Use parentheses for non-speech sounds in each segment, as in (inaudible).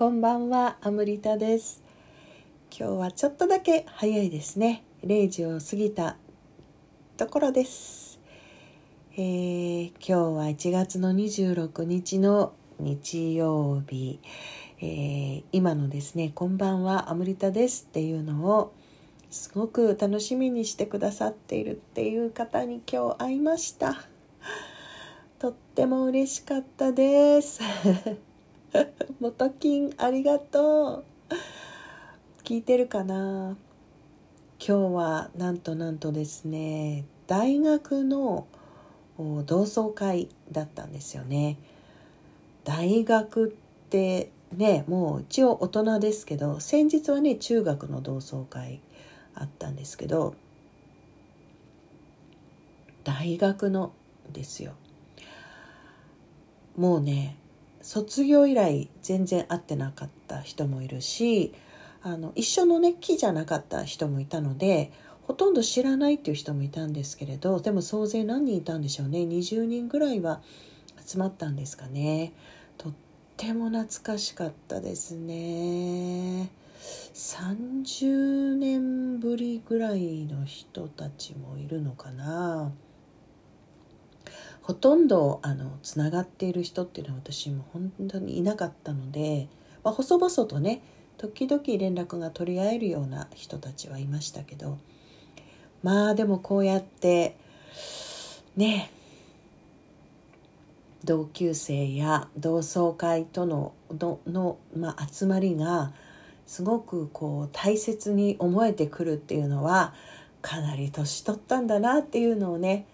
こんばんは、アムリタです。今日はちょっとだけ早いですね。0時を過ぎたところです。えー今日は1月の26日の日曜日、えー今のですね、こんばんは、アムリタですっていうのをすごく楽しみにしてくださっているっていう方に今日会いました。とっても嬉しかったです。(laughs) 元金ありがとう。聞いてるかな？今日はなんとなんとですね大学の同窓会だったんですよね。大学ってねもう一応大人ですけど先日はね中学の同窓会あったんですけど大学のですよ。もうね卒業以来全然会ってなかった人もいるしあの一緒のね木じゃなかった人もいたのでほとんど知らないっていう人もいたんですけれどでも総勢何人いたんでしょうね。20人ぐらいは集まったんですかね。とっても懐かしかったですね。30年ぶりぐらいの人たちもいるのかな。ほとんどあのつながっている人っていうのは私も本当にいなかったので、まあ、細々とね時々連絡が取り合えるような人たちはいましたけどまあでもこうやってね同級生や同窓会とののの、まあ、集まりがすごくこう大切に思えてくるっていうのはかなり年取ったんだなっていうのをね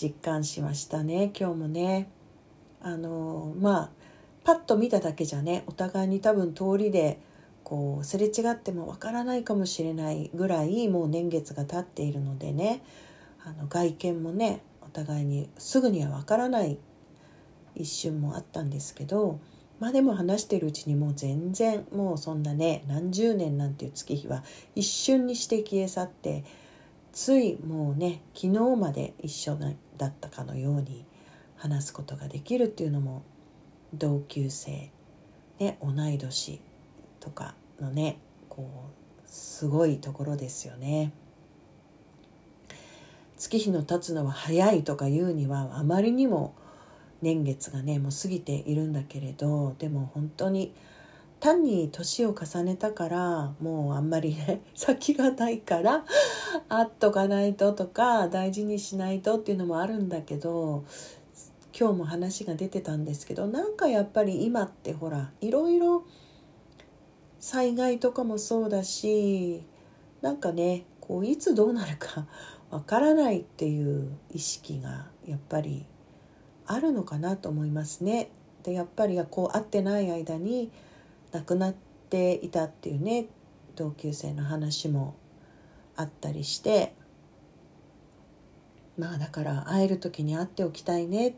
実感しましたね。今日もね。あのまあパッと見ただけじゃねお互いに多分通りでこうすれ違ってもわからないかもしれないぐらいもう年月が経っているのでね。あの外見もねお互いにすぐにはわからない一瞬もあったんですけどまあでも話してるうちにもう全然もうそんなね何十年なんていう月日は一瞬にして消え去ってついもうね昨日まで一緒だったかのように話すことができるっていうのも同級生、ね、同い年とかのねこうすごいところですよね。月日の経つのは早いとか言うにはあまりにも年月がねもう過ぎているんだけれどでも本当に単に年を重ねたからもうあんまりね (laughs) 先がないからあっとかないととか大事にしないとっていうのもあるんだけど今日も話が出てたんですけどなんかやっぱり今ってほらいろいろ災害とかもそうだしなんかねこういつどうなるか (laughs) わからないっていう意識がやっぱりあるのかなと思いますね。でやっぱりこう会ってない間に亡くなっていたっていうね同級生の話もあったりしてまあだから会える時に会っておきたいねっ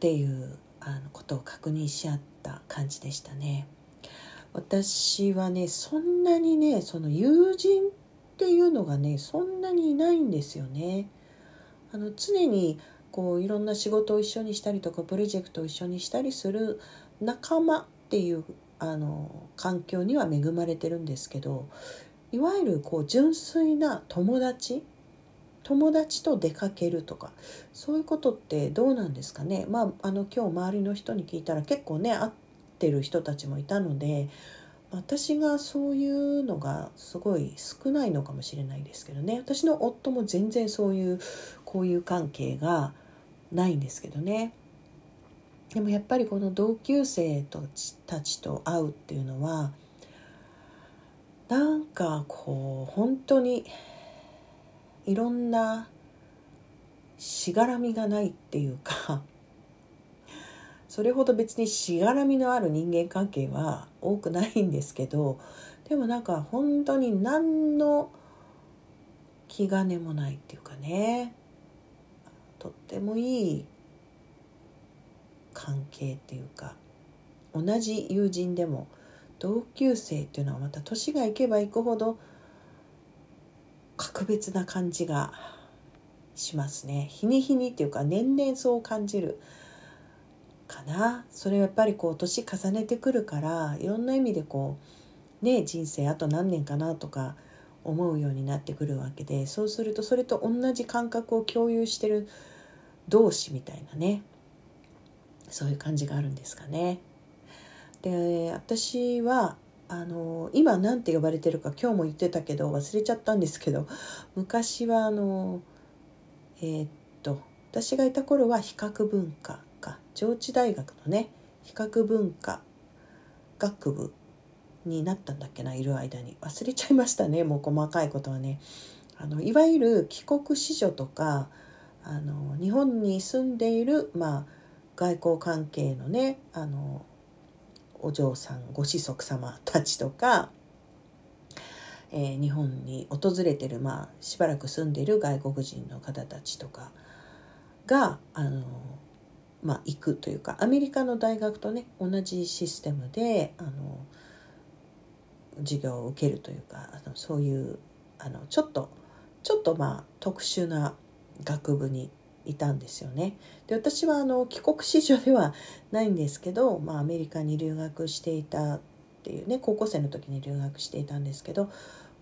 ていうあのことを確認し合った感じでしたね。私はねそんなにねその友人っていうのがねそんなにいないんですよね。あの常にこういろんな仕事を一緒にしたりとかプロジェクトを一緒にしたりする仲間っていうあの環境には恵まれてるんですけどいわゆるこう純粋な友達友達と出かけるとかそういうことってどうなんですかね？まああの今日周りの人に聞いたら結構ね会ってる人たちもいたので私がそういうのがすごい少ないのかもしれないですけどね。私の夫も全然そういう交友関係がないんですけどね。でもやっぱりこの同級生たちと会うっていうのはなんかこう本当にいろんなしがらみがないっていうかそれほど別にしがらみのある人間関係は多くないんですけどでもなんか本当に何の気兼ねもないっていうかねとってもいい関係っていうか同じ友人でも同級生っていうのはまた年がいけばいくほど格別な感じがしますね。日に日にっていうか年々そう感じるかな。それはやっぱりこう年重ねてくるからいろんな意味でこうね人生あと何年かなとか思うようになってくるわけでそうするとそれと同じ感覚を共有してる同士みたいなね。そういう感じがあるんですかね。で私はあの今何て呼ばれてるか今日も言ってたけど忘れちゃったんですけど昔はあのえー、っと私がいた頃は比較文化か上智大学のね比較文化学部になったんだっけないる間に忘れちゃいましたねもう細かいことはね。あのいわゆる帰国子女とかあの日本に住んでいる、まあ、外交関係のねあのお嬢さんご子息様たちとか、えー、日本に訪れてる、まあ、しばらく住んでる外国人の方たちとかがあの、まあ、行くというかアメリカの大学とね同じシステムであの授業を受けるというかあのそういうあのちょっとちょっとまあ特殊な学部にいたんですよね。で私はあの帰国子女ではないんですけど、まあ、アメリカに留学していたっていうね高校生の時に留学していたんですけど、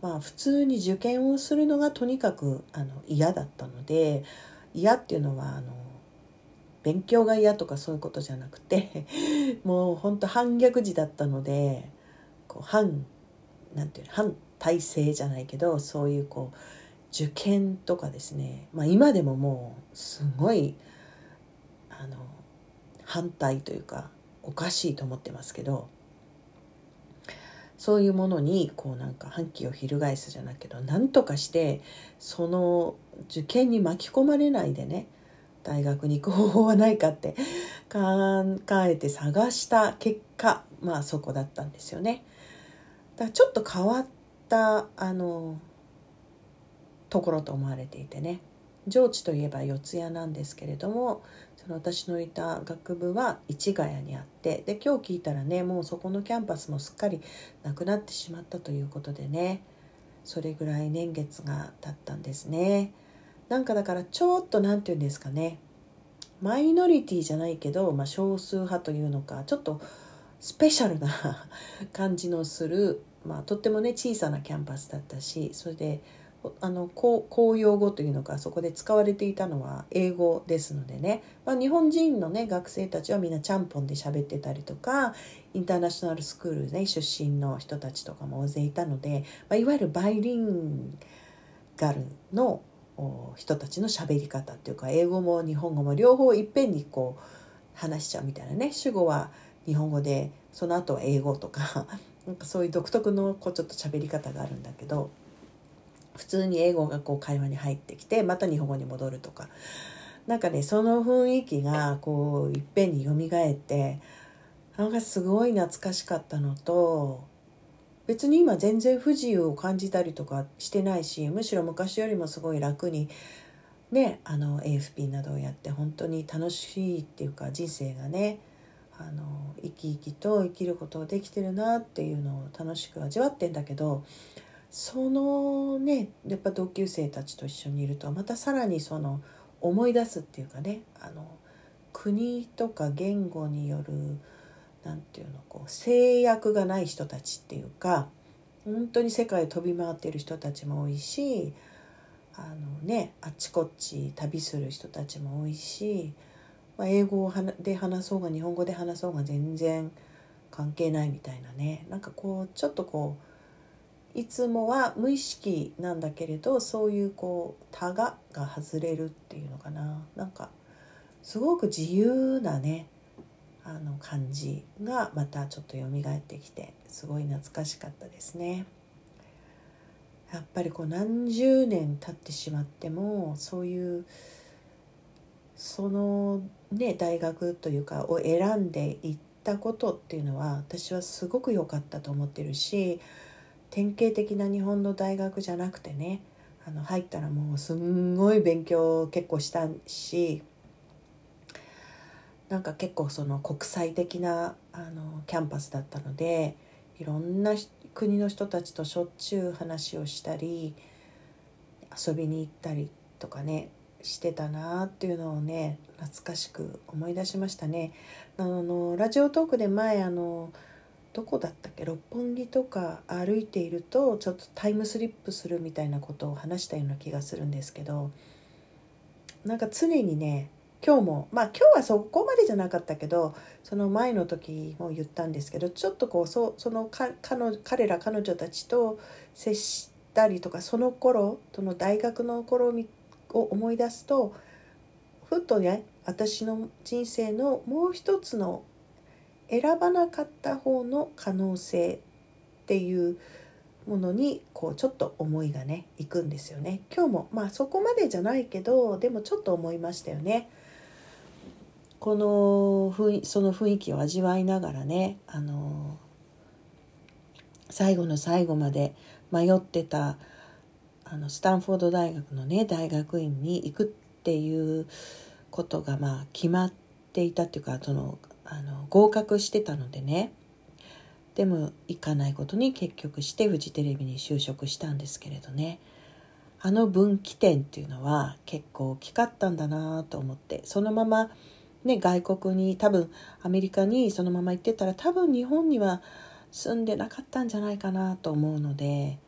まあ、普通に受験をするのがとにかくあの嫌だったので嫌っていうのはあの勉強が嫌とかそういうことじゃなくて (laughs) もう本当反逆児だったのでこう反なんていうの反体制じゃないけどそういうこう受験とかですね、まあ、今でももうすごいあの反対というかおかしいと思ってますけどそういうものにこうなんか反旗を翻すじゃないけど何とかしてその受験に巻き込まれないでね大学に行く方法はないかって考えて探した結果まあそこだったんですよね。だからちょっと変わったあのところと思われていてね。上智といえば四谷なんですけれどもその私のいた学部は市ヶ谷にあってで今日聞いたらねもうそこのキャンパスもすっかりなくなってしまったということでね。それぐらい年月が経ったんですね。なんかだからちょっと何て言うんですかね。マイノリティじゃないけど、まあ、少数派というのかちょっとスペシャルな (laughs) 感じのする、まあ、とってもね小さなキャンパスだったしそれであの公用語というのかそこで使われていたのは英語ですのでね、まあ、日本人のね学生たちはみんなちゃんぽんで喋ってたりとかインターナショナルスクールね出身の人たちとかも大勢いたので、まあ、いわゆるバイリンガルの人たちの喋り方っていうか英語も日本語も両方いっぺんにこう話しちゃうみたいなね主語は日本語でその後は英語とかなんかそういう独特のこうちょっと喋り方があるんだけど。普通に英語がこう会話に入ってきてまた日本語に戻るとか。なんかねその雰囲気がこういっぺんによみがえってなんかすごい懐かしかったのと別に今全然不自由を感じたりとかしてないしむしろ昔よりもすごい楽にねあの AFP などをやって本当に楽しいっていうか人生がねあの生き生きと生きることができてるなっていうのを楽しく味わってんだけどそのねやっぱ同級生たちと一緒にいるとまたさらにその思い出すっていうかねあの国とか言語による何て言うのこう制約がない人たちっていうか本当に世界飛び回ってる人たちも多いしあのねあっちこっち旅する人たちも多いし、まあ、英語で話そうが日本語で話そうが全然関係ないみたいなね。なんかこうちょっとこういつもは無意識なんだけれどそういうこうタガが外れるっていうのかななんかすごく自由なねあの感じがまたちょっと蘇ってきてすごい懐かしかったですね。やっぱりこう何十年経ってしまってもそういうそのね大学というかを選んでいったことっていうのは私はすごく良かったと思ってるし典型的な日本の大学じゃなくてねあの入ったらもうすんごい勉強結構したしなんか結構その国際的なあのキャンパスだったのでいろんな国の人たちとしょっちゅう話をしたり遊びに行ったりとかねしてたなっていうのをね懐かしく思い出しましたね。あのラジオトークで前あのどこだったっけ？六本木とか歩いているとちょっとタイムスリップするみたいなことを話したような気がするんですけどなんか常にね今日もまあ今日はそこまでじゃなかったけどその前の時も言ったんですけどちょっとこうそそのか彼彼ら彼女たちと接したりとかその頃その大学の頃を思い出すとふっとね私の人生のもう一つの選ばなかった方の可能性っていうものにこうちょっと思いがねいくんですよね。今日もまあそこまでじゃないけどでもちょっと思いましたよね。この雰その雰囲気を味わいながらねあの最後の最後まで迷ってたあのスタンフォード大学のね大学院に行くっていうことがまあ決まっていたっていうかそのあの合格してたのでね。でも行かないことに結局してフジテレビに就職したんですけれどね。あの分岐点っていうのは結構大きかったんだなと思って。そのままね、外国に多分アメリカにそのまま行ってたら多分日本には住んでなかったんじゃないかなと思うので。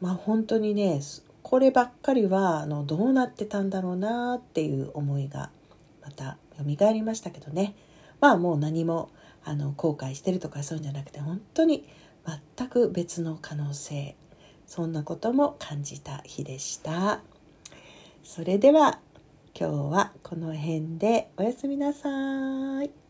まあ本当にねこればっかりはあのどうなってたんだろうなっていう思いがまた蘇りましたけどね。まあもう何もあの後悔してるとかそういうんじゃなくて本当に全く別の可能性そんなことも感じた日でした。それでは今日はこの辺でおやすみなさい。